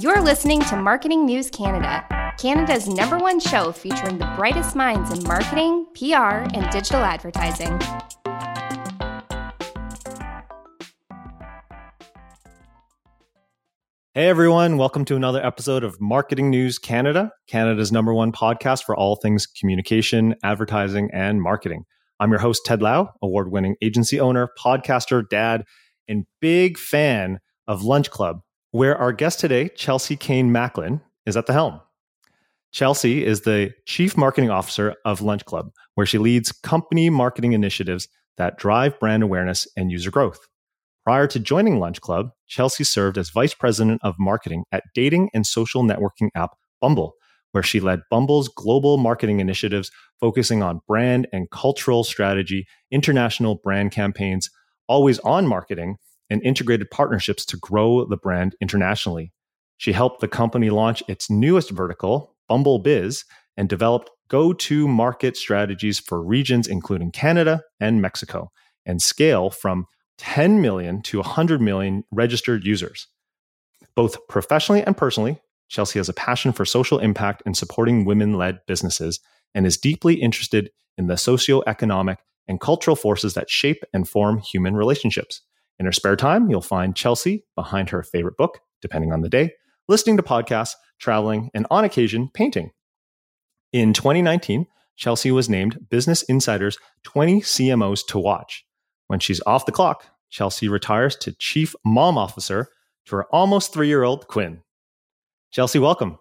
You're listening to Marketing News Canada, Canada's number one show featuring the brightest minds in marketing, PR, and digital advertising. Hey everyone, welcome to another episode of Marketing News Canada, Canada's number one podcast for all things communication, advertising, and marketing. I'm your host, Ted Lau, award winning agency owner, podcaster, dad, and big fan of Lunch Club, where our guest today, Chelsea Kane Maclin, is at the helm. Chelsea is the Chief Marketing Officer of Lunch Club, where she leads company marketing initiatives that drive brand awareness and user growth. Prior to joining Lunch Club, Chelsea served as Vice President of Marketing at dating and social networking app Bumble, where she led Bumble's global marketing initiatives focusing on brand and cultural strategy, international brand campaigns, always on marketing, and integrated partnerships to grow the brand internationally. She helped the company launch its newest vertical, Bumble Biz, and developed go to market strategies for regions including Canada and Mexico, and scale from 10 million to 100 million registered users. Both professionally and personally, Chelsea has a passion for social impact and supporting women led businesses and is deeply interested in the socioeconomic and cultural forces that shape and form human relationships. In her spare time, you'll find Chelsea behind her favorite book, depending on the day, listening to podcasts, traveling, and on occasion, painting. In 2019, Chelsea was named Business Insider's 20 CMOs to watch. When she's off the clock, Chelsea retires to Chief Mom Officer to her almost three year old Quinn. Chelsea, welcome.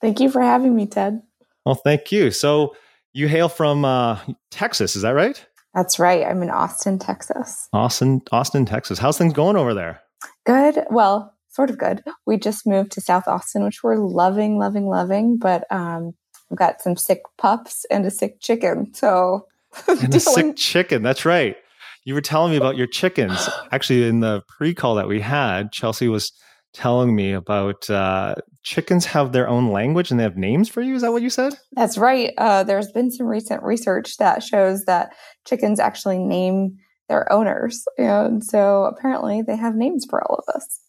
Thank you for having me, Ted. Well, thank you. So, you hail from uh, Texas, is that right? That's right. I'm in Austin, Texas. Austin, Austin, Texas. How's things going over there? Good. Well, sort of good. We just moved to South Austin, which we're loving, loving, loving. But um, I've got some sick pups and a sick chicken. So, and a sick chicken. That's right. You were telling me about your chickens. Actually, in the pre-call that we had, Chelsea was telling me about uh, chickens have their own language and they have names for you. Is that what you said? That's right. Uh, there's been some recent research that shows that chickens actually name their owners, and so apparently they have names for all of us.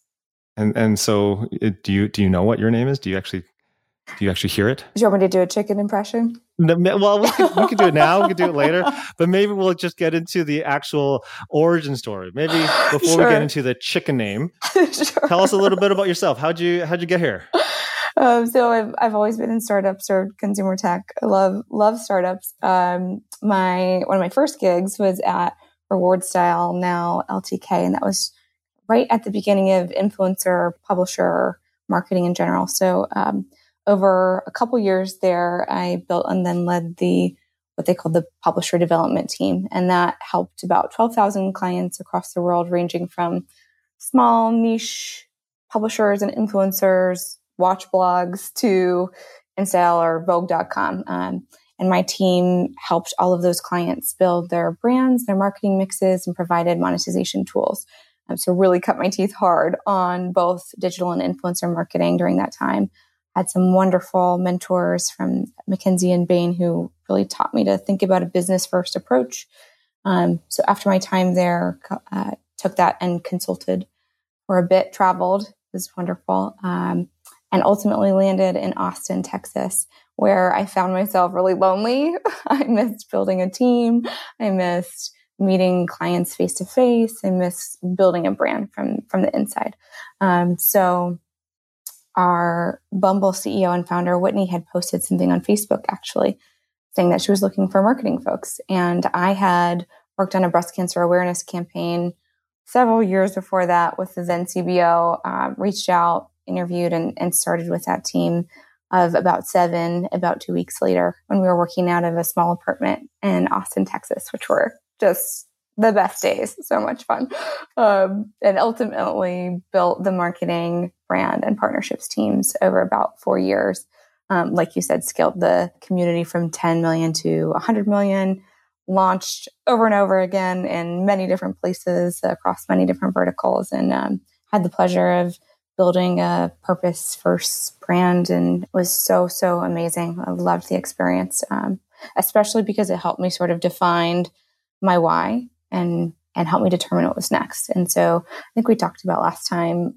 And and so, do you do you know what your name is? Do you actually do you actually hear it? Do you want me to do a chicken impression? No, well, we could, we could do it now. We could do it later, but maybe we'll just get into the actual origin story. Maybe before sure. we get into the chicken name, sure. tell us a little bit about yourself. How'd you how'd you get here? Um, so I've I've always been in startups or consumer tech. I love love startups. Um, my one of my first gigs was at Reward Style, now LTK, and that was right at the beginning of influencer publisher marketing in general. So um, over a couple years there, I built and then led the what they called the publisher development team, and that helped about twelve thousand clients across the world, ranging from small niche publishers and influencers, watch blogs to InStyle or Vogue.com. Um, and my team helped all of those clients build their brands, their marketing mixes, and provided monetization tools. Um, so really cut my teeth hard on both digital and influencer marketing during that time had some wonderful mentors from McKinsey and Bain who really taught me to think about a business first approach. Um, so after my time there, uh, took that and consulted for a bit, traveled, it was wonderful, um, and ultimately landed in Austin, Texas, where I found myself really lonely. I missed building a team. I missed meeting clients face to face. I missed building a brand from from the inside. Um, so our Bumble CEO and founder, Whitney, had posted something on Facebook actually saying that she was looking for marketing folks. And I had worked on a breast cancer awareness campaign several years before that with the then CBO, um, reached out, interviewed, and, and started with that team of about seven about two weeks later when we were working out of a small apartment in Austin, Texas, which were just the best days. So much fun. Um, and ultimately built the marketing, brand, and partnerships teams over about four years. Um, like you said, scaled the community from 10 million to 100 million, launched over and over again in many different places across many different verticals, and um, had the pleasure of building a purpose first brand and was so, so amazing. I loved the experience, um, especially because it helped me sort of define my why and and help me determine what was next. And so I think we talked about last time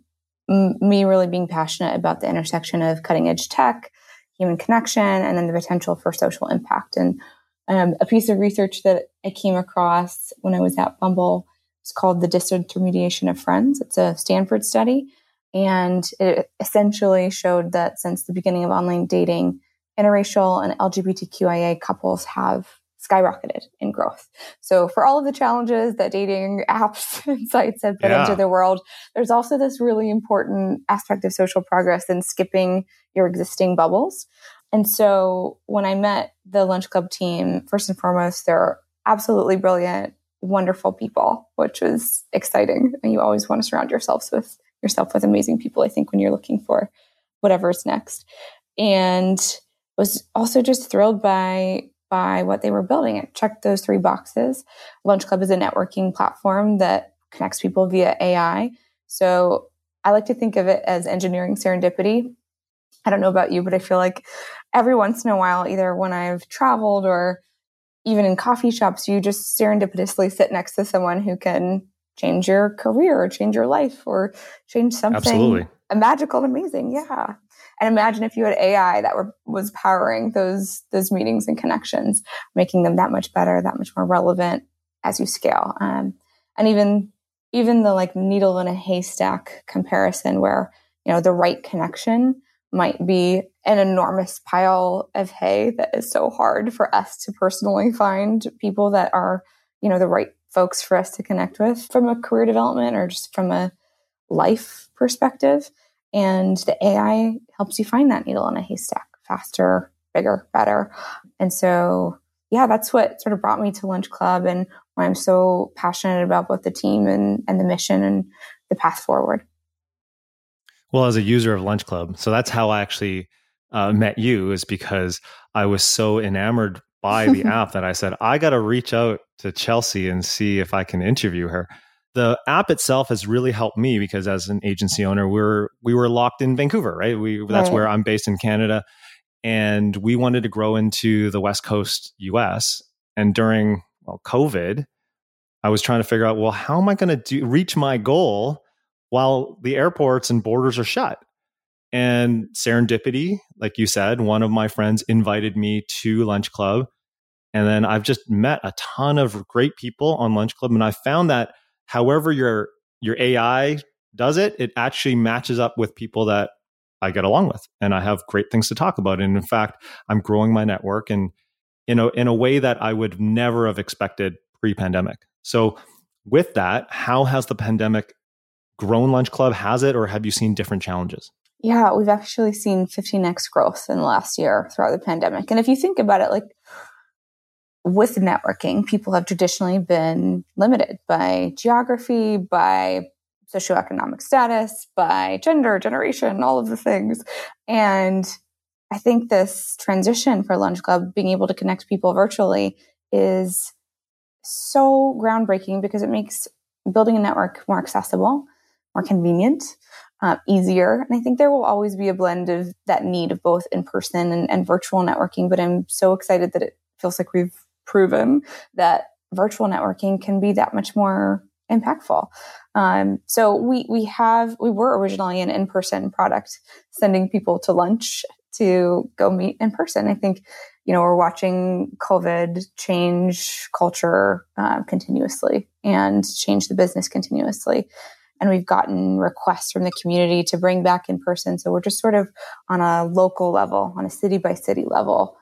m- me really being passionate about the intersection of cutting edge tech, human connection, and then the potential for social impact. And um, a piece of research that I came across when I was at Bumble is called the disintermediation of friends. It's a Stanford study, and it essentially showed that since the beginning of online dating, interracial and LGBTQIA couples have skyrocketed in growth. So for all of the challenges that dating apps and sites have put yeah. into the world, there's also this really important aspect of social progress in skipping your existing bubbles. And so when I met the Lunch Club team, first and foremost, they're absolutely brilliant, wonderful people, which was exciting. And you always want to surround yourselves with yourself with amazing people, I think, when you're looking for whatever's next. And was also just thrilled by by what they were building. It checked those three boxes. Lunch Club is a networking platform that connects people via AI. So I like to think of it as engineering serendipity. I don't know about you, but I feel like every once in a while, either when I've traveled or even in coffee shops, you just serendipitously sit next to someone who can change your career or change your life or change something Absolutely. magical and amazing. Yeah. And imagine if you had AI that were, was powering those, those meetings and connections, making them that much better, that much more relevant as you scale. Um, and even, even the like needle in a haystack comparison where, you know, the right connection might be an enormous pile of hay that is so hard for us to personally find people that are, you know, the right folks for us to connect with from a career development or just from a life perspective. And the AI helps you find that needle in a haystack faster, bigger, better. And so, yeah, that's what sort of brought me to Lunch Club and why I'm so passionate about both the team and, and the mission and the path forward. Well, as a user of Lunch Club, so that's how I actually uh, met you, is because I was so enamored by the app that I said, I got to reach out to Chelsea and see if I can interview her the app itself has really helped me because as an agency owner, we're we were locked in Vancouver, right? We that's right. where I'm based in Canada, and we wanted to grow into the West Coast U.S. And during well, COVID, I was trying to figure out, well, how am I going to do reach my goal while the airports and borders are shut? And serendipity, like you said, one of my friends invited me to Lunch Club. And then I've just met a ton of great people on Lunch Club. And I found that however your your AI does it, it actually matches up with people that I get along with and I have great things to talk about. And in fact, I'm growing my network and in a in a way that I would never have expected pre-pandemic. So with that, how has the pandemic grown Lunch Club? Has it or have you seen different challenges? Yeah, we've actually seen 15x growth in the last year throughout the pandemic. And if you think about it, like with networking, people have traditionally been limited by geography, by socioeconomic status, by gender, generation, all of the things. And I think this transition for Lunch Club, being able to connect people virtually, is so groundbreaking because it makes building a network more accessible, more convenient, uh, easier. And I think there will always be a blend of that need of both in person and, and virtual networking. But I'm so excited that it feels like we've proven that virtual networking can be that much more impactful. Um, so we we have we were originally an in person product, sending people to lunch to go meet in person. I think you know we're watching COVID change culture uh, continuously and change the business continuously. And we've gotten requests from the community to bring back in person. So we're just sort of on a local level, on a city by city level,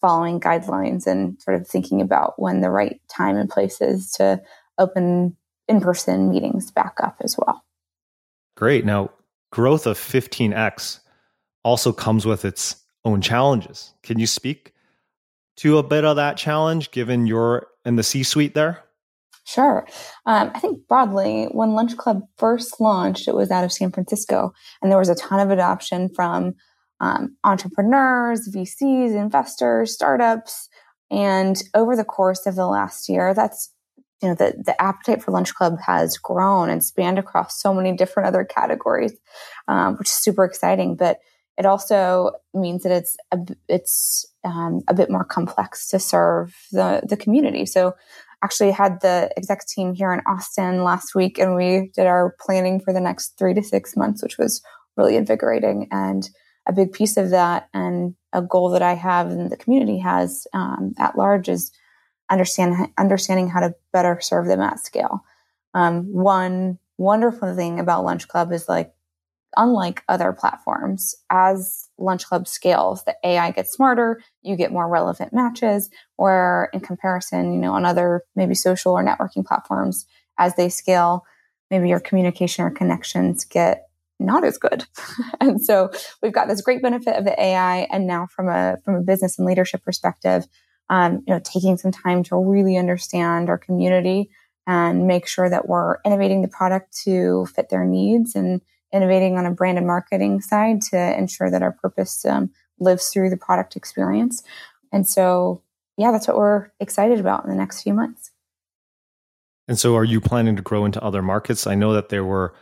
following guidelines and sort of thinking about when the right time and place is to open in person meetings back up as well. Great. Now, growth of 15x also comes with its own challenges. Can you speak to a bit of that challenge given you're in the C suite there? Sure. Um, I think broadly, when Lunch Club first launched, it was out of San Francisco, and there was a ton of adoption from um, entrepreneurs, VCs, investors, startups. And over the course of the last year, that's you know the the appetite for Lunch Club has grown and spanned across so many different other categories, um, which is super exciting. But it also means that it's a, it's um, a bit more complex to serve the the community. So actually had the exec team here in Austin last week and we did our planning for the next three to six months, which was really invigorating. And a big piece of that and a goal that I have and the community has um, at large is understand understanding how to better serve them at scale. Um, one wonderful thing about Lunch Club is like, unlike other platforms, as Lunch Club scales, the AI gets smarter, you get more relevant matches, where in comparison, you know, on other maybe social or networking platforms, as they scale, maybe your communication or connections get not as good. and so we've got this great benefit of the AI, and now from a from a business and leadership perspective, um, you know, taking some time to really understand our community and make sure that we're innovating the product to fit their needs and innovating on a brand and marketing side to ensure that our purpose um, lives through the product experience. And so, yeah, that's what we're excited about in the next few months. And so, are you planning to grow into other markets? I know that there were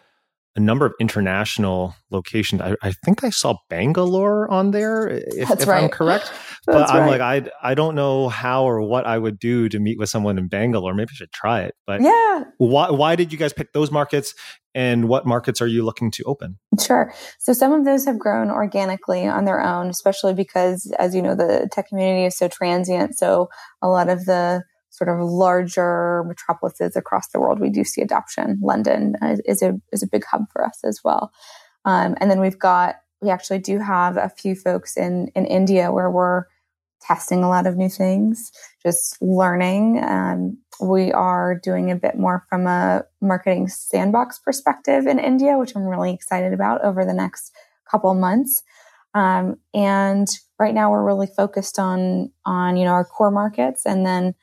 a number of international locations. I, I, think I saw Bangalore on there, if, if right. I'm correct. but I'm right. like, I I don't know how or what I would do to meet with someone in Bangalore. Maybe I should try it. But yeah, why why did you guys pick those markets? And what markets are you looking to open? Sure. So some of those have grown organically on their own, especially because, as you know, the tech community is so transient. So a lot of the sort of larger metropolises across the world, we do see adoption. London is a is a big hub for us as well. Um, and then we've got we actually do have a few folks in in India where we're testing a lot of new things, just learning. Um, we are doing a bit more from a marketing sandbox perspective in India, which I'm really excited about over the next couple months. Um, and right now, we're really focused on on you know our core markets, and then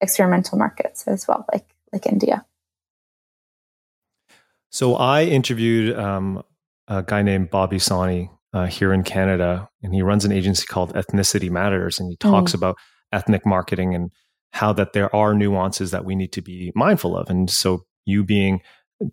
experimental markets as well, like like India. So I interviewed um, a guy named Bobby Sawhney uh, here in Canada, and he runs an agency called Ethnicity Matters, and he talks mm. about ethnic marketing and how that there are nuances that we need to be mindful of. And so, you being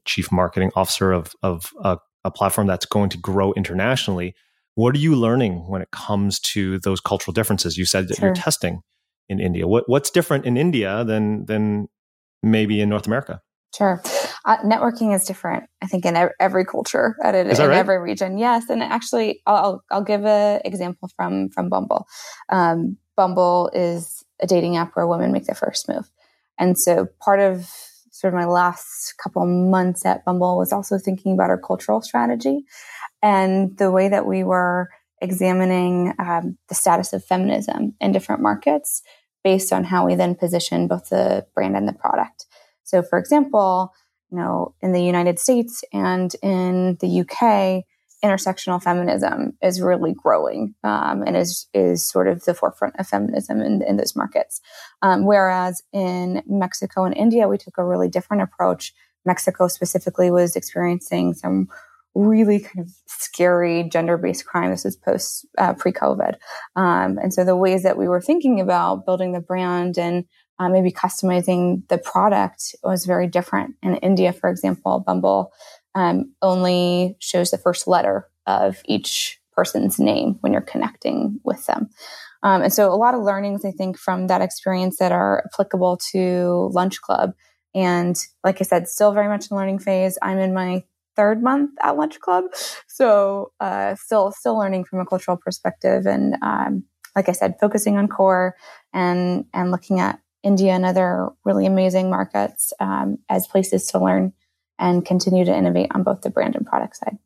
chief marketing officer of of a, a platform that's going to grow internationally, what are you learning when it comes to those cultural differences? You said that sure. you're testing in India. What what's different in India than than maybe in North America? Sure. Uh, networking is different, I think, in every culture, at in right? every region. Yes, and actually, I'll I'll give an example from from Bumble. Um, Bumble is a dating app where women make their first move, and so part of sort of my last couple months at Bumble was also thinking about our cultural strategy and the way that we were examining um, the status of feminism in different markets based on how we then position both the brand and the product. So, for example, you know, in the United States and in the UK, intersectional feminism is really growing um, and is is sort of the forefront of feminism in, in those markets. Um, whereas in Mexico and India, we took a really different approach. Mexico specifically was experiencing some really kind of scary gender-based crime. This is post uh, pre-COVID, um, and so the ways that we were thinking about building the brand and uh, maybe customizing the product was very different. In India, for example, Bumble um, only shows the first letter of each person's name when you're connecting with them. Um, and so a lot of learnings, I think, from that experience that are applicable to Lunch Club. And like I said, still very much in learning phase. I'm in my third month at Lunch Club. So uh, still still learning from a cultural perspective, and um, like I said, focusing on core and and looking at India and other really amazing markets um, as places to learn and continue to innovate on both the brand and product side.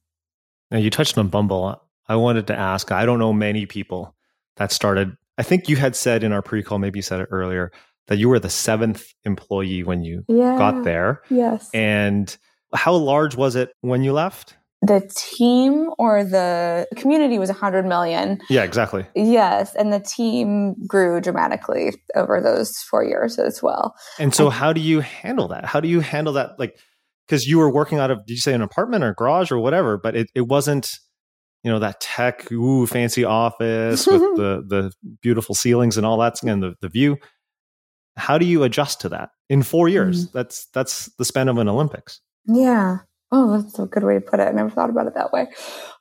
Now you touched on Bumble. I wanted to ask. I don't know many people that started. I think you had said in our pre-call, maybe you said it earlier, that you were the seventh employee when you yeah, got there. Yes. And how large was it when you left? The team or the community was 100 million. Yeah, exactly. Yes. And the team grew dramatically over those four years as well. And so, how do you handle that? How do you handle that? Like, because you were working out of, did you say an apartment or garage or whatever, but it, it wasn't, you know, that tech, ooh, fancy office with the, the beautiful ceilings and all that and the, the view. How do you adjust to that in four years? Mm-hmm. That's, that's the span of an Olympics. Yeah. Oh, that's a good way to put it. I never thought about it that way.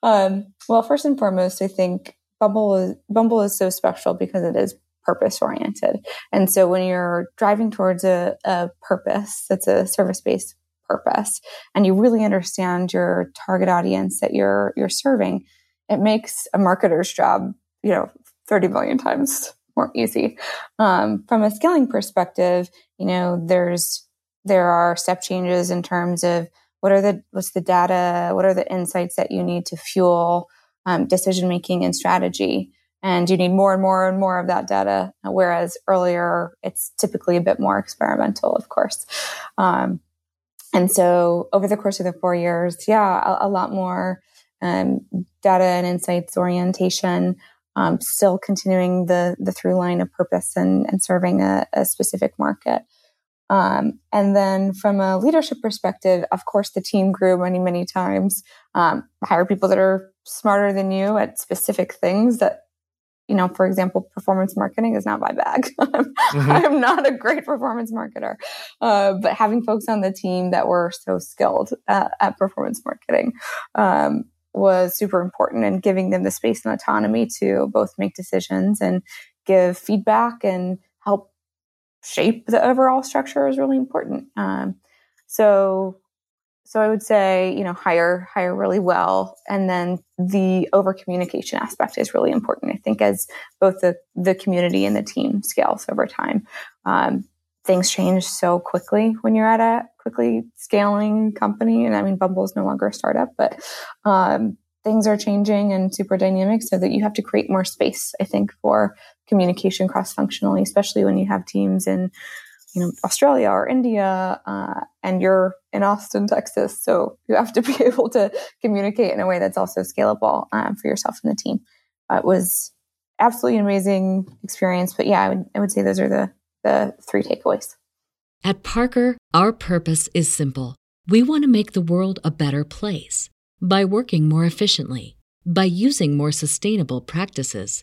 Um, well, first and foremost, I think Bumble is Bumble is so special because it is purpose oriented. And so when you're driving towards a, a purpose that's a service based purpose and you really understand your target audience that you're you're serving, it makes a marketer's job, you know, 30 million times more easy. Um, from a scaling perspective, you know, there's there are step changes in terms of what are the what's the data, what are the insights that you need to fuel um, decision making and strategy. And you need more and more and more of that data. Whereas earlier, it's typically a bit more experimental, of course. Um, and so over the course of the four years, yeah, a, a lot more um, data and insights orientation, um, still continuing the the through line of purpose and, and serving a, a specific market. Um, and then from a leadership perspective, of course, the team grew many, many times. Um, hire people that are smarter than you at specific things that, you know, for example, performance marketing is not my bag. mm-hmm. I'm not a great performance marketer. Uh, but having folks on the team that were so skilled at, at performance marketing um, was super important and giving them the space and autonomy to both make decisions and give feedback and shape the overall structure is really important. Um, so, so I would say, you know, hire, hire really well. And then the over communication aspect is really important. I think as both the, the community and the team scales over time. Um, things change so quickly when you're at a quickly scaling company. And I mean, Bumble is no longer a startup, but, um, things are changing and super dynamic so that you have to create more space, I think, for communication cross functionally, especially when you have teams in you know Australia or India, uh, and you're in Austin, Texas. So you have to be able to communicate in a way that's also scalable um, for yourself and the team. Uh, it was absolutely an amazing experience. But yeah, I would I would say those are the the three takeaways. At Parker, our purpose is simple. We want to make the world a better place by working more efficiently, by using more sustainable practices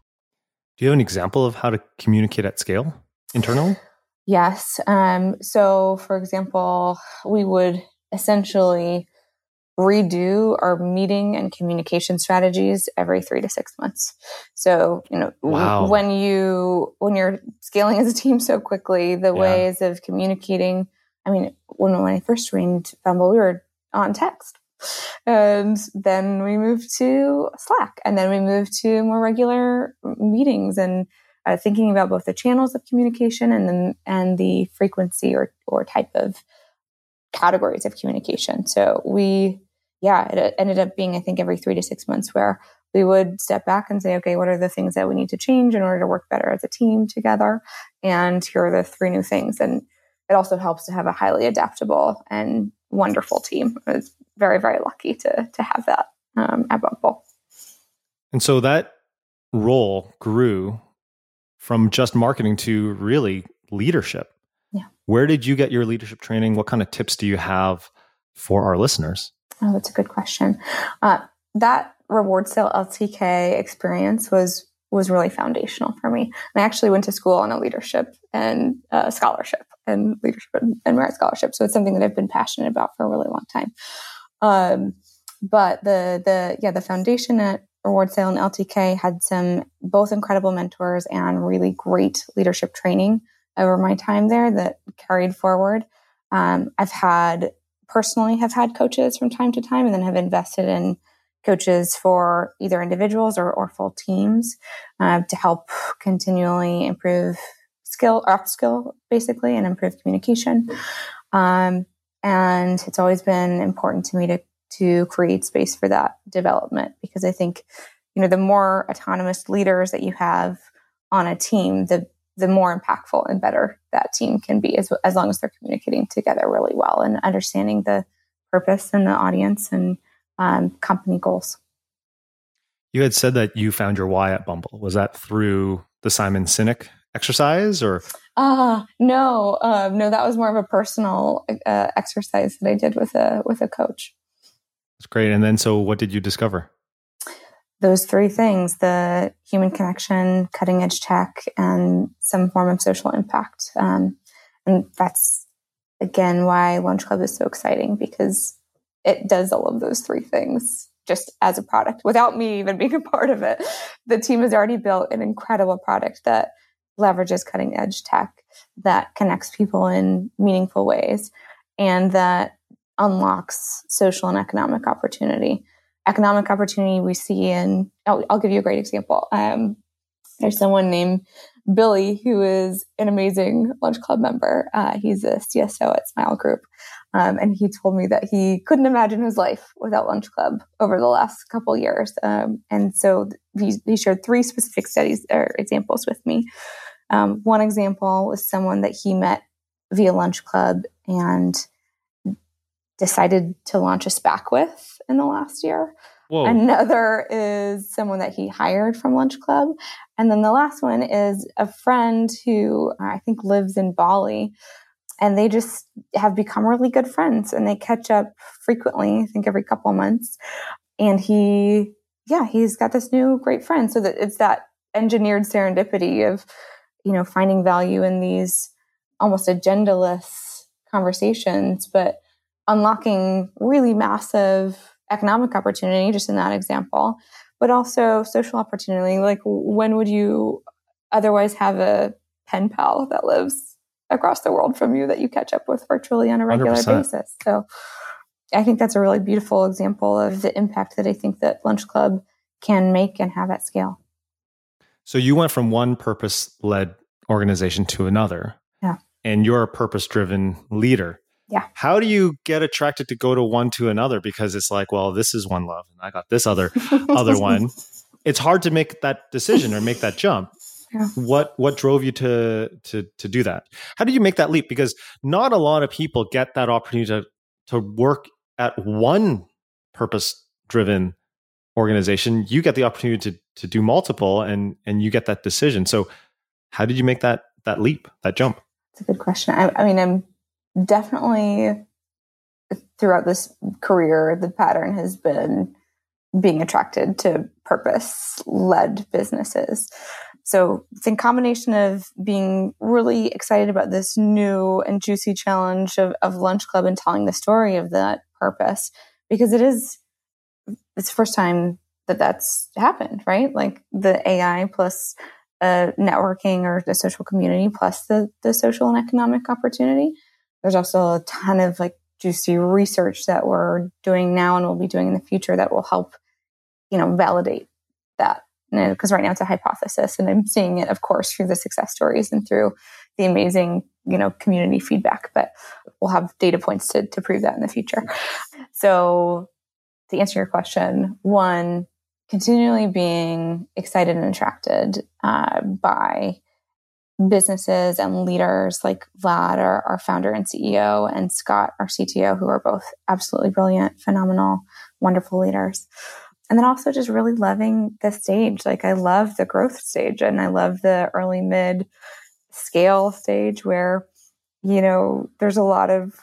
Do you have an example of how to communicate at scale internally? Yes. Um, so, for example, we would essentially redo our meeting and communication strategies every three to six months. So, you know, wow. when you when you're scaling as a team so quickly, the yeah. ways of communicating. I mean, when when I first joined Bumble, we were on text. And then we moved to Slack, and then we moved to more regular meetings and uh, thinking about both the channels of communication and the and the frequency or or type of categories of communication. So we, yeah, it ended up being I think every three to six months where we would step back and say, okay, what are the things that we need to change in order to work better as a team together? And here are the three new things. And it also helps to have a highly adaptable and wonderful team. I was very, very lucky to to have that. um, at Bumble. And so that role grew from just marketing to really leadership. Yeah. Where did you get your leadership training? What kind of tips do you have for our listeners? Oh, that's a good question. Uh, that reward style LTK experience was was really foundational for me. And I actually went to school on a leadership and uh, scholarship and leadership and, and, merit scholarship. So it's something that I've been passionate about for a really long time. Um, but the the yeah the foundation at Reward Style and LTK had some both incredible mentors and really great leadership training over my time there that carried forward. Um, I've had personally have had coaches from time to time and then have invested in coaches for either individuals or, or full teams uh, to help continually improve skill or upskill basically and improve communication um, and it's always been important to me to to create space for that development because i think you know the more autonomous leaders that you have on a team the the more impactful and better that team can be as, as long as they're communicating together really well and understanding the purpose and the audience and um, company goals. You had said that you found your why at Bumble. Was that through the Simon Sinek exercise or? Ah, uh, no, um, no, that was more of a personal uh, exercise that I did with a, with a coach. That's great. And then, so what did you discover? those three things the human connection, cutting edge tech, and some form of social impact. Um, and that's again why Lunch Club is so exciting because it does all of those three things just as a product without me even being a part of it. The team has already built an incredible product that leverages cutting edge tech that connects people in meaningful ways and that unlocks social and economic opportunity economic opportunity we see in, I'll, I'll give you a great example. Um, there's someone named Billy who is an amazing lunch club member. Uh, he's a CSO at Smile Group. Um, and he told me that he couldn't imagine his life without lunch club over the last couple years. Um, and so he, he, shared three specific studies or examples with me. Um, one example was someone that he met via lunch club and decided to launch a SPAC with in the last year. Whoa. Another is someone that he hired from Lunch Club. And then the last one is a friend who I think lives in Bali. And they just have become really good friends and they catch up frequently, I think every couple months. And he, yeah, he's got this new great friend. So that it's that engineered serendipity of, you know, finding value in these almost agendaless conversations, but unlocking really massive economic opportunity, just in that example, but also social opportunity. Like, when would you otherwise have a pen pal that lives across the world from you that you catch up with virtually on a regular 100%. basis? So, I think that's a really beautiful example of the impact that I think that Lunch Club can make and have at scale. So, you went from one purpose led organization to another. Yeah. And you're a purpose driven leader. Yeah. How do you get attracted to go to one to another? Because it's like, well, this is one love and I got this other other one. It's hard to make that decision or make that jump. Yeah. What what drove you to to to do that? How did you make that leap? Because not a lot of people get that opportunity to to work at one purpose driven organization. You get the opportunity to to do multiple and and you get that decision. So how did you make that that leap, that jump? It's a good question. I, I mean, I'm definitely throughout this career, the pattern has been being attracted to purpose led businesses. So it's in combination of being really excited about this new and juicy challenge of, of Lunch Club and telling the story of that purpose because it is, it's the first time that that's happened, right? Like the AI plus uh, networking or the social community plus the, the social and economic opportunity there's also a ton of like juicy research that we're doing now and we'll be doing in the future that will help, you know, validate that. Because right now it's a hypothesis, and I'm seeing it, of course, through the success stories and through the amazing, you know, community feedback. But we'll have data points to to prove that in the future. So, to answer your question, one, continually being excited and attracted uh, by businesses and leaders like Vlad, our, our, founder and CEO, and Scott, our CTO, who are both absolutely brilliant, phenomenal wonderful leaders. And then also just really loving the stage. Like I love the growth stage and I love the early mid scale stage where, you know, there's a lot of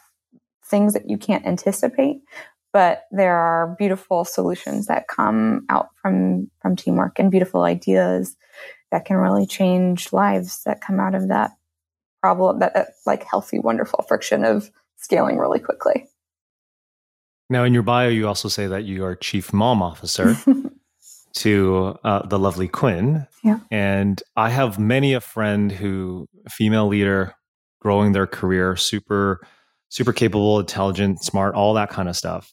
things that you can't anticipate, but there are beautiful solutions that come out from from teamwork and beautiful ideas that can really change lives that come out of that problem that, that like healthy wonderful friction of scaling really quickly now in your bio you also say that you are chief mom officer to uh, the lovely quinn. Yeah. and i have many a friend who a female leader growing their career super super capable intelligent smart all that kind of stuff.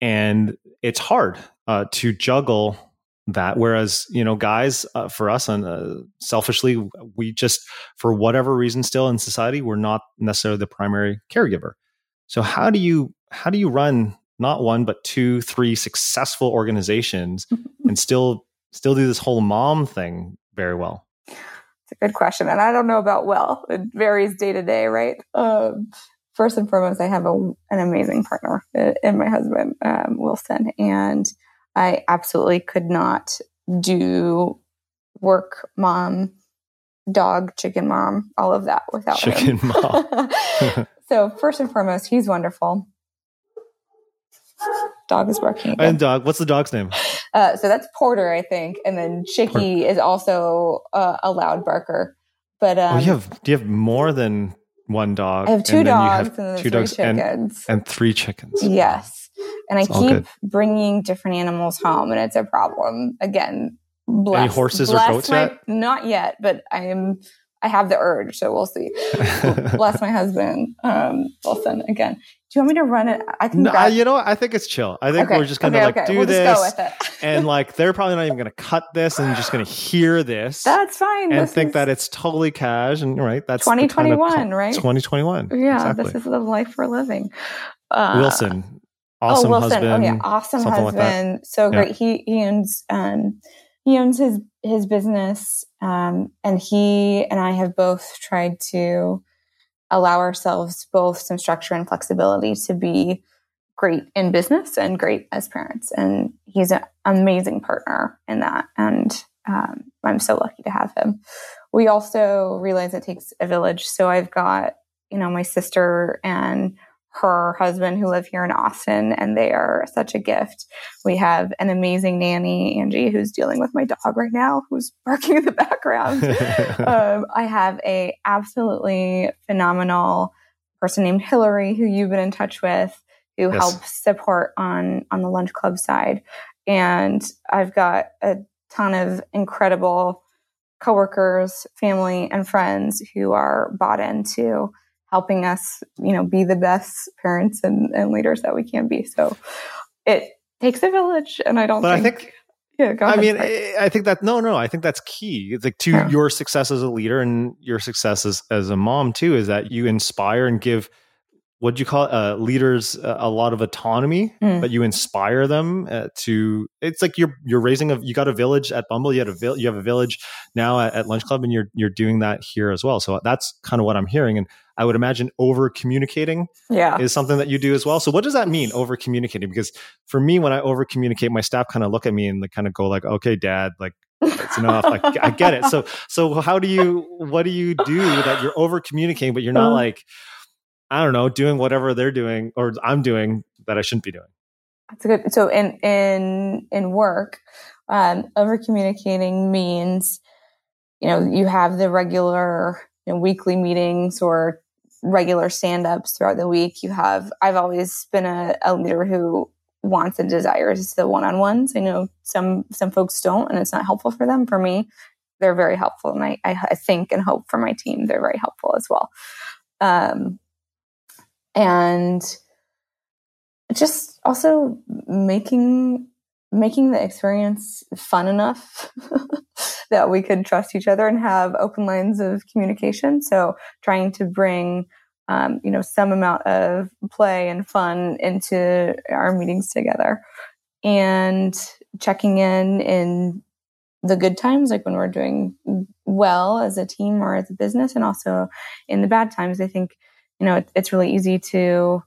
And it's hard uh, to juggle that. Whereas you know guys uh, for us and uh, selfishly we just for whatever reason still in society we're not necessarily the primary caregiver. So how do you how do you run not one but two three successful organizations and still still do this whole mom thing very well it's a good question and i don't know about well it varies day to day right um, first and foremost i have a, an amazing partner uh, in my husband um, wilson and I absolutely could not do work mom, dog, chicken mom, all of that without chicken him. mom. so first and foremost, he's wonderful. Dog is barking. Again. And dog, what's the dog's name? Uh, so that's Porter, I think, and then Chicky is also uh, a loud barker. But um, oh, you have do you have more than one dog? I have two dogs and two dogs chickens and, three chickens. Yes. And it's I keep bringing different animals home, and it's a problem. Again, bless, any horses bless or goats my, yet? Not yet, but I am. I have the urge, so we'll see. bless my husband, um, Wilson. Again, do you want me to run it? I can. No, grab- you know what? I think it's chill. I think Okay, we're just gonna okay, like okay. do We'll this, just go with it. and like they're probably not even gonna cut this, and just gonna hear this. That's fine. and This think that it's totally cash and right that's kind of 2021, right? 2021 Yeah, exactly. this is the life we're living. Uh, wilson awesome oh, Wilson. husband Oh, yeah, awesome something like husband. so Yeah. great. He he owns um, he owns his his business, um, and he and I have both tried to allow ourselves both some structure and flexibility to be great in business and great as parents. And he's an amazing partner in that, and um, I'm so lucky to have him. We also realize it takes a village, so I've got you know my sister and her husband who live here in Austin, and they are such a gift. We have an amazing nanny, Angie, who's dealing with my dog right now, who's barking in the background. um, I have a absolutely phenomenal person named Hillary, who you've been in touch with, who Yes. helps support on on the lunch club side, and I've got a ton of incredible coworkers, family, and friends who are bought into helping us, you know, be the best parents and, and leaders that we can be. So it takes a village, and I don't but i think. think yeah, go i ahead, mean sorry. i I think that no no i think that's key it's like to Yeah. your success as a leader and your success as, as a mom too is that you inspire and give what do you call it uh, leaders uh, a lot of autonomy Mm. but you inspire them uh, to it's like you're you're raising a you got a village at bumble you had a vil- you have a village now at, at lunch club and you're you're doing that here as well so that's kind of what i'm hearing and i would imagine over communicating yeah. is something that you do as well so what does that mean over communicating because for me when i over communicate my staff kind of look at me and they kind of go like okay dad like it's enough like i get it so so how do you what do you do that you're over communicating but you're not Uh. like i don't know doing whatever they're doing or i'm doing that i shouldn't be doing That's a good. So in in in work, um, over communicating means, you know, you have the regular you know, weekly meetings or regular stand ups throughout the week. You have. I've always been a, a leader who wants and desires the one on ones. I know some some folks don't, and it's not helpful for them. For me, they're very helpful, and I, I think and hope for my team they're very helpful as well. Um, and just also making making the experience fun enough that we could trust each other and have open lines of communication. So trying to bring um, you know some amount of play and fun into our meetings together and checking in in the good times like when we're doing well as a team or as a business and also in the bad times. I think you know it, it's really easy to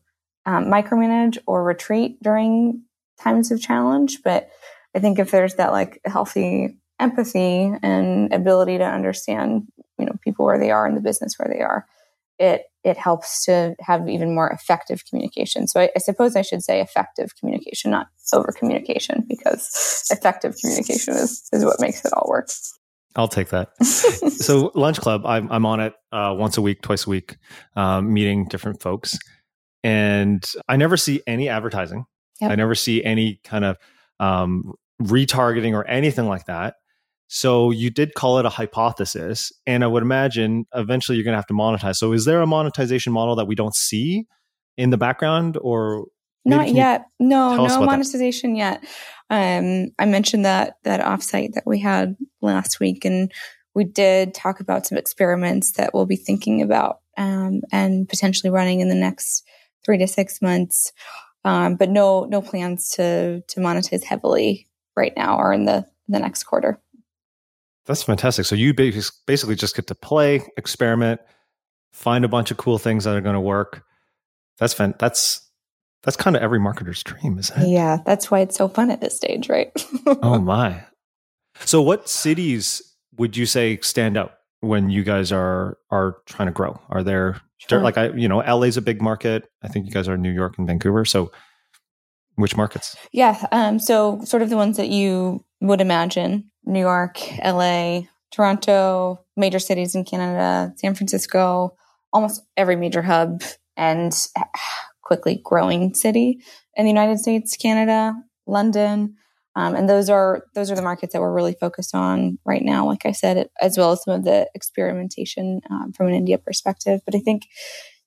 um, micromanage or retreat during times of challenge. But I think if there's that like healthy empathy and ability to understand, you know, people where they are in the business where they are, it it helps to have even more effective communication. So I, I suppose I should say effective communication, not over communication, because effective communication is is what makes it all work. I'll take that. so lunch club, I'm I'm on it uh, once a week, twice a week, um, meeting different folks, and I never see any advertising. Yep. I never see any kind of um, retargeting or anything like that. So you did call it a hypothesis, and I would imagine eventually you're going to have to monetize. So is there a monetization model that we don't see in the background, or not yet? No, no monetization that? yet. Um, I mentioned that that offsite that we had last week, and we did talk about some experiments that we'll be thinking about um, and potentially running in the next three to six months. Um, but no, no plans to to monetize heavily right now or in the the next quarter. That's fantastic. So you basically just get to play, experiment, find a bunch of cool things that are going to work. That's fan- that's that's kind of every marketer's dream, isn't it? Yeah, that's why it's so fun at this stage, right? oh my. So what cities would you say stand out when you guys are are trying to grow? Are there sure. like I you know, LA's a big market. I think you guys are in New York and Vancouver. So which markets? Yeah, um, so sort of the ones that you would imagine New York, LA, Toronto, major cities in Canada, San Francisco, almost every major hub and quickly growing city in the United States, Canada, London. Um, and those are those are the markets that we're really focused on right now. Like I said, as well as some of the experimentation um, from an India perspective. But I think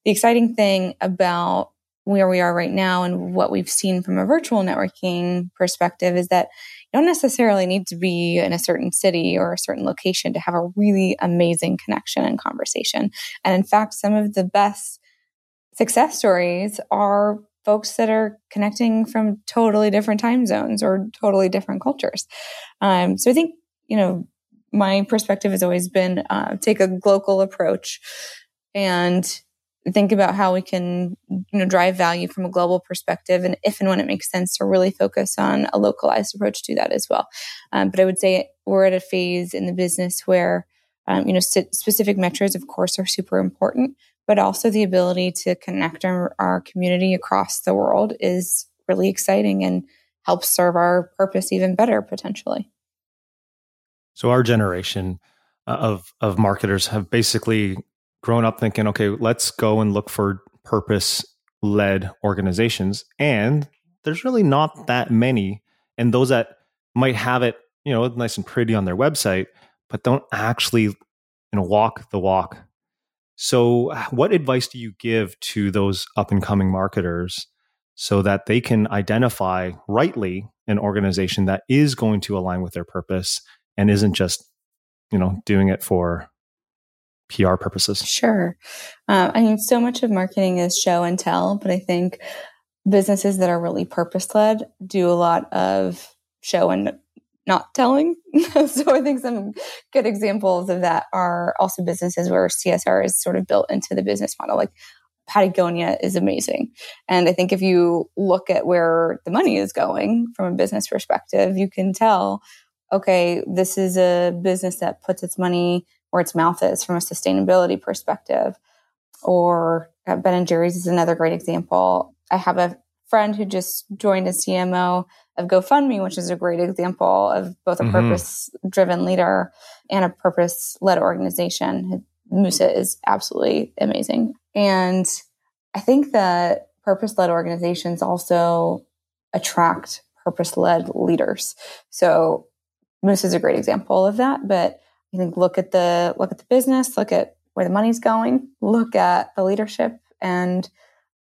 the exciting thing about where we are right now and what we've seen from a virtual networking perspective is that you don't necessarily need to be in a certain city or a certain location to have a really amazing connection and conversation. And in fact, some of the best success stories are folks that are connecting from totally different time zones or totally different cultures. Um, so I think, you know, my perspective has always been uh, take a local approach and think about how we can you know drive value from a global perspective and if and when it makes sense to really focus on a localized approach to that as well um, but i would say we're at a phase in the business where um, you know specific metrics of course are super important but also the ability to connect our, our community across the world is really exciting and helps serve our purpose even better potentially so our generation uh, of of marketers have basically grown up thinking, okay, let's go and look for purpose led organizations. And there's really not that many. And those that might have it, you know, nice and pretty on their website, but don't actually, you know, walk the walk. So, what advice do you give to those up and coming marketers so that they can identify rightly an organization that is going to align with their purpose and isn't just, you know, doing it for PR purposes? Sure. Uh, I mean, so much of marketing is show and tell, but I think businesses that are really purpose led do a lot of show and not telling. so I think some good examples of that are also businesses where CSR is sort of built into the business model. Like Patagonia is amazing. And I think if you look at where the money is going from a business perspective, you can tell, okay, this is a business that puts its money where its mouth is from a sustainability perspective. Or uh, Ben and Jerry's is another great example. I have a friend who just joined as CMO of GoFundMe, which is a great example of both a mm-hmm. purpose driven leader and a purpose led organization. Musa is absolutely amazing. And I think that purpose led organizations also attract purpose led leaders. So Moose is a great example of that, but I think look at the look at the business, look at where the money's going, look at the leadership and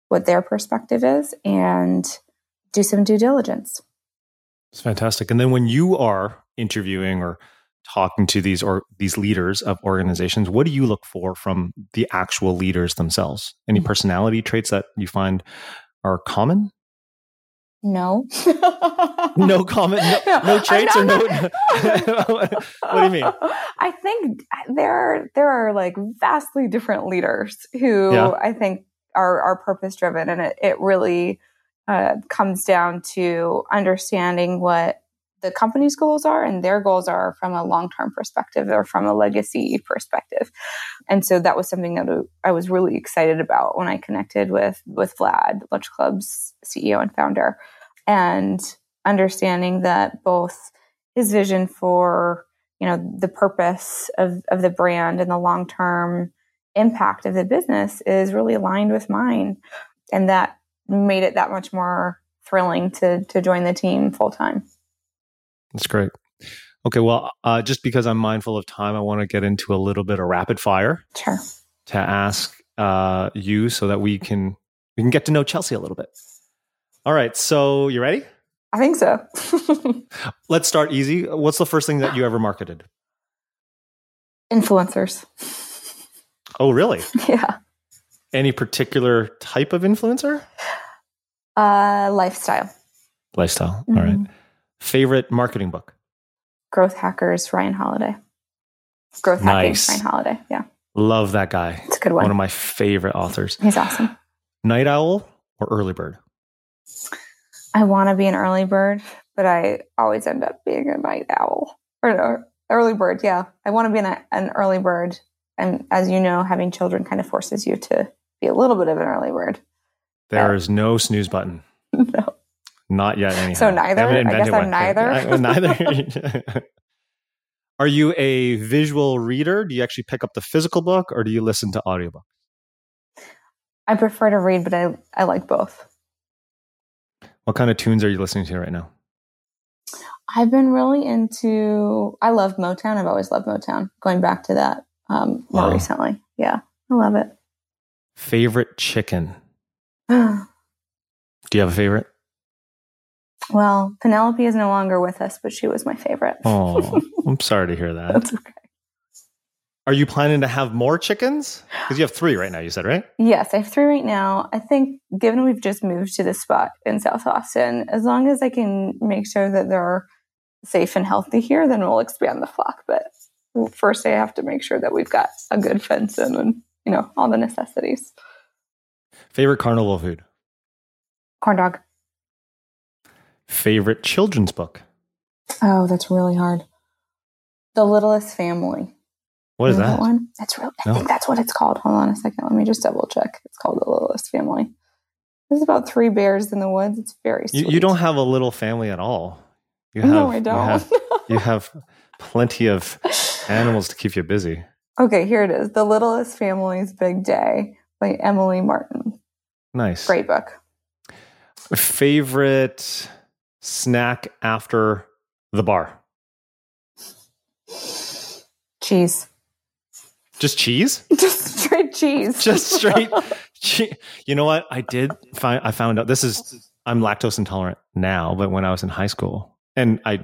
what their perspective is, and do some due diligence. It's fantastic. And then when you are interviewing or talking to these or these leaders of organizations, what do you look for from the actual leaders themselves? Any mm-hmm. personality traits that you find are common? No. no comment. No, no traits or no. what do you mean? I think there are there are like vastly different leaders who yeah. I think are are purpose driven, and it, it really uh, comes down to understanding what the company's goals are and their goals are from a long-term perspective or from a legacy perspective. And so that was something that i was really excited about when i connected with with vlad lunch club's ceo and founder and understanding that both his vision for you know the purpose of, of the brand and the long-term impact of the business is really aligned with mine and that made it that much more thrilling to to join the team full time that's great. Okay, well, uh, just because I'm mindful of time, I want to get into a little bit of rapid fire. Sure. To ask uh, you so that we can we can get to know Chelsea a little bit. All right, so you ready? I think so. Let's start easy. What's the first thing that you ever marketed? Influencers. Oh, really? Yeah. Any particular type of influencer? Uh, lifestyle. Lifestyle. Mm-hmm. All right. Mm-hmm. Favorite marketing book? Growth Hackers, Ryan Holiday. Growth nice. Hacking, Ryan Holiday. Yeah. Love that guy. It's a good one. One of my favorite authors. He's awesome. Night owl or early bird? I want to be an early bird, but I always end up being a night owl or no, early bird. Yeah. I want to be an, an early bird. And as you know, having children kind of forces you to be a little bit of an early bird. There is no snooze button. no. Not yet, anyhow. So neither. I guess I'm neither. I, neither. Are you a visual reader? Do you actually pick up the physical book, or do you listen to audiobooks? I prefer to read, but I I like both. What kind of tunes are you listening to right now? I've been really into. I love Motown. I've always loved Motown. Going back to that um, more wow. recently. Yeah, I love it. Favorite chicken. do you have a favorite? Well, Penelope is no longer with us, but she was my favorite. oh, I'm sorry to hear that. That's okay. Are you planning to have more chickens? Because you have three right now, you said, right? Yes, I have three right now. I think, given we've just moved to this spot in South Austin, as long as I can make sure that they're safe and healthy here, then we'll expand the flock. But first, I have to make sure that we've got a good fence in and, you know, all the necessities. Favorite carnival food? Corn dog. Favorite children's book? Oh, that's really hard. The Littlest Family. What is that? that? one? That's real. I no. think that's what it's called. Hold on a second. Let me just double check. It's called The Littlest Family. There's about three bears in the woods. It's very sweet. You, you don't have a little family at all. You have, no, I don't. You have, you have plenty of animals to keep you busy. Okay, here it is. The Littlest Family's Big Day by Emily Martin. Nice. Great book. Favorite snack after the bar? Cheese. Just cheese? Just straight cheese. Just straight cheese. You know what? I did find I found out this is I'm lactose intolerant now, but when I was in high school and I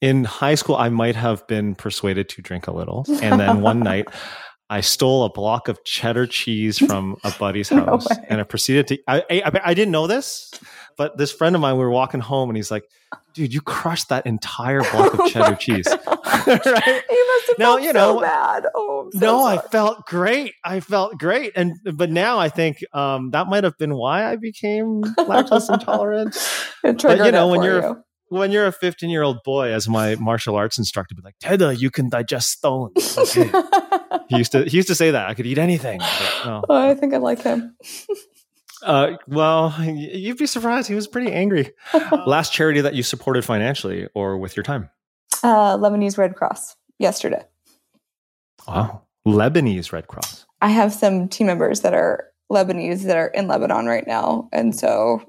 in high school I might have been persuaded to drink a little. And then one night I stole a block of cheddar cheese from a buddy's house no and I proceeded to I, I, I didn't know this but this friend of mine, we were walking home, and he's like, "Dude, you crushed that entire block of cheddar cheese." right? You must have now, you know, so bad. Oh, so no, sorry. I felt great. I felt great, and but now I think um, that might have been why I became lactose intolerant. but, you know, when you're you. when you're a 15 year old boy, as my martial arts instructor, be like, Teda, you can digest stones. Okay. He used to he used to say that I could eat anything. No. oh, I think I like him. Uh, well, you'd be surprised. He was pretty angry. Last charity that you supported financially or with your time? Uh, Lebanese Red Cross yesterday. Wow. Lebanese Red Cross. I have some team members that are Lebanese that are in Lebanon right now. And so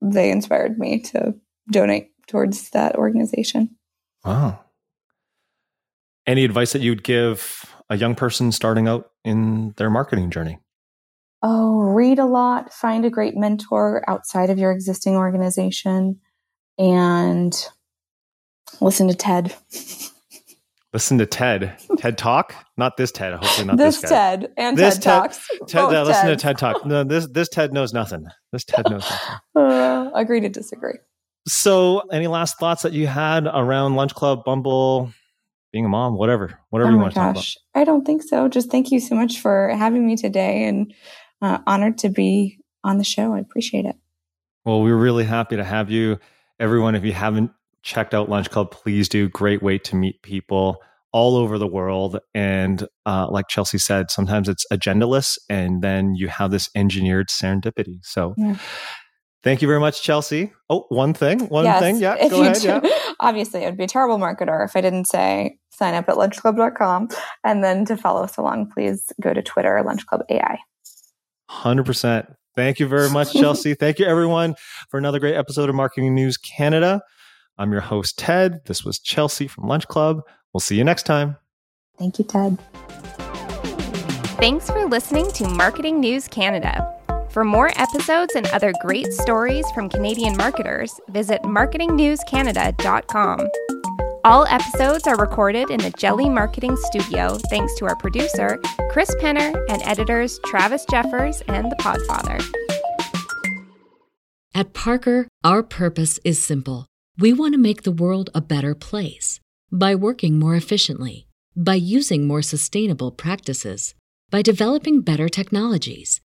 they inspired me to donate towards that organization. Wow. Any advice that you'd give a young person starting out in their marketing journey? Oh, read a lot, find a great mentor outside of your existing organization, and listen to TED. Listen to TED. TED Talk? Not this TED. Hopefully not this, this TED and this TED, Talks. TED, uh, listen to TED Talk. No, this this TED knows nothing. This TED knows nothing. Uh, agree to disagree. So, any last thoughts that you had around Lunch Club, Bumble, being a mom, whatever, whatever oh you want gosh. to talk about? I don't think so. Just thank you so much for having me today and uh, honored to be on the show. I appreciate it. Well, we're really happy to have you. Everyone, if you haven't checked out Lunch Club, please do. Great way to meet people all over the world. And uh, like Chelsea said, sometimes it's agendaless, and then you have this engineered serendipity. So, yeah. Thank you very much, Chelsea. Oh, one thing, one yes, thing. Yeah, go ahead. Do, yeah. Obviously, it would be a terrible marketer if I didn't say sign up at lunchclub.com. And then to follow us along, please go to Twitter, lunchclubai. 100%. Thank you very much, Chelsea. Thank you, everyone, for another great episode of Marketing News Canada. I'm your host, Ted. This was Chelsea from Lunch Club. We'll see you next time. Thank you, Ted. Thanks for listening to Marketing News Canada. For more episodes and other great stories from Canadian marketers, visit marketingnewscanada.com. All episodes are recorded in the Jelly Marketing Studio thanks to our producer, Chris Penner, and editors Travis Jeffers and The Podfather. At Parker, our purpose is simple. We want to make the world a better place by working more efficiently, by using more sustainable practices, by developing better technologies.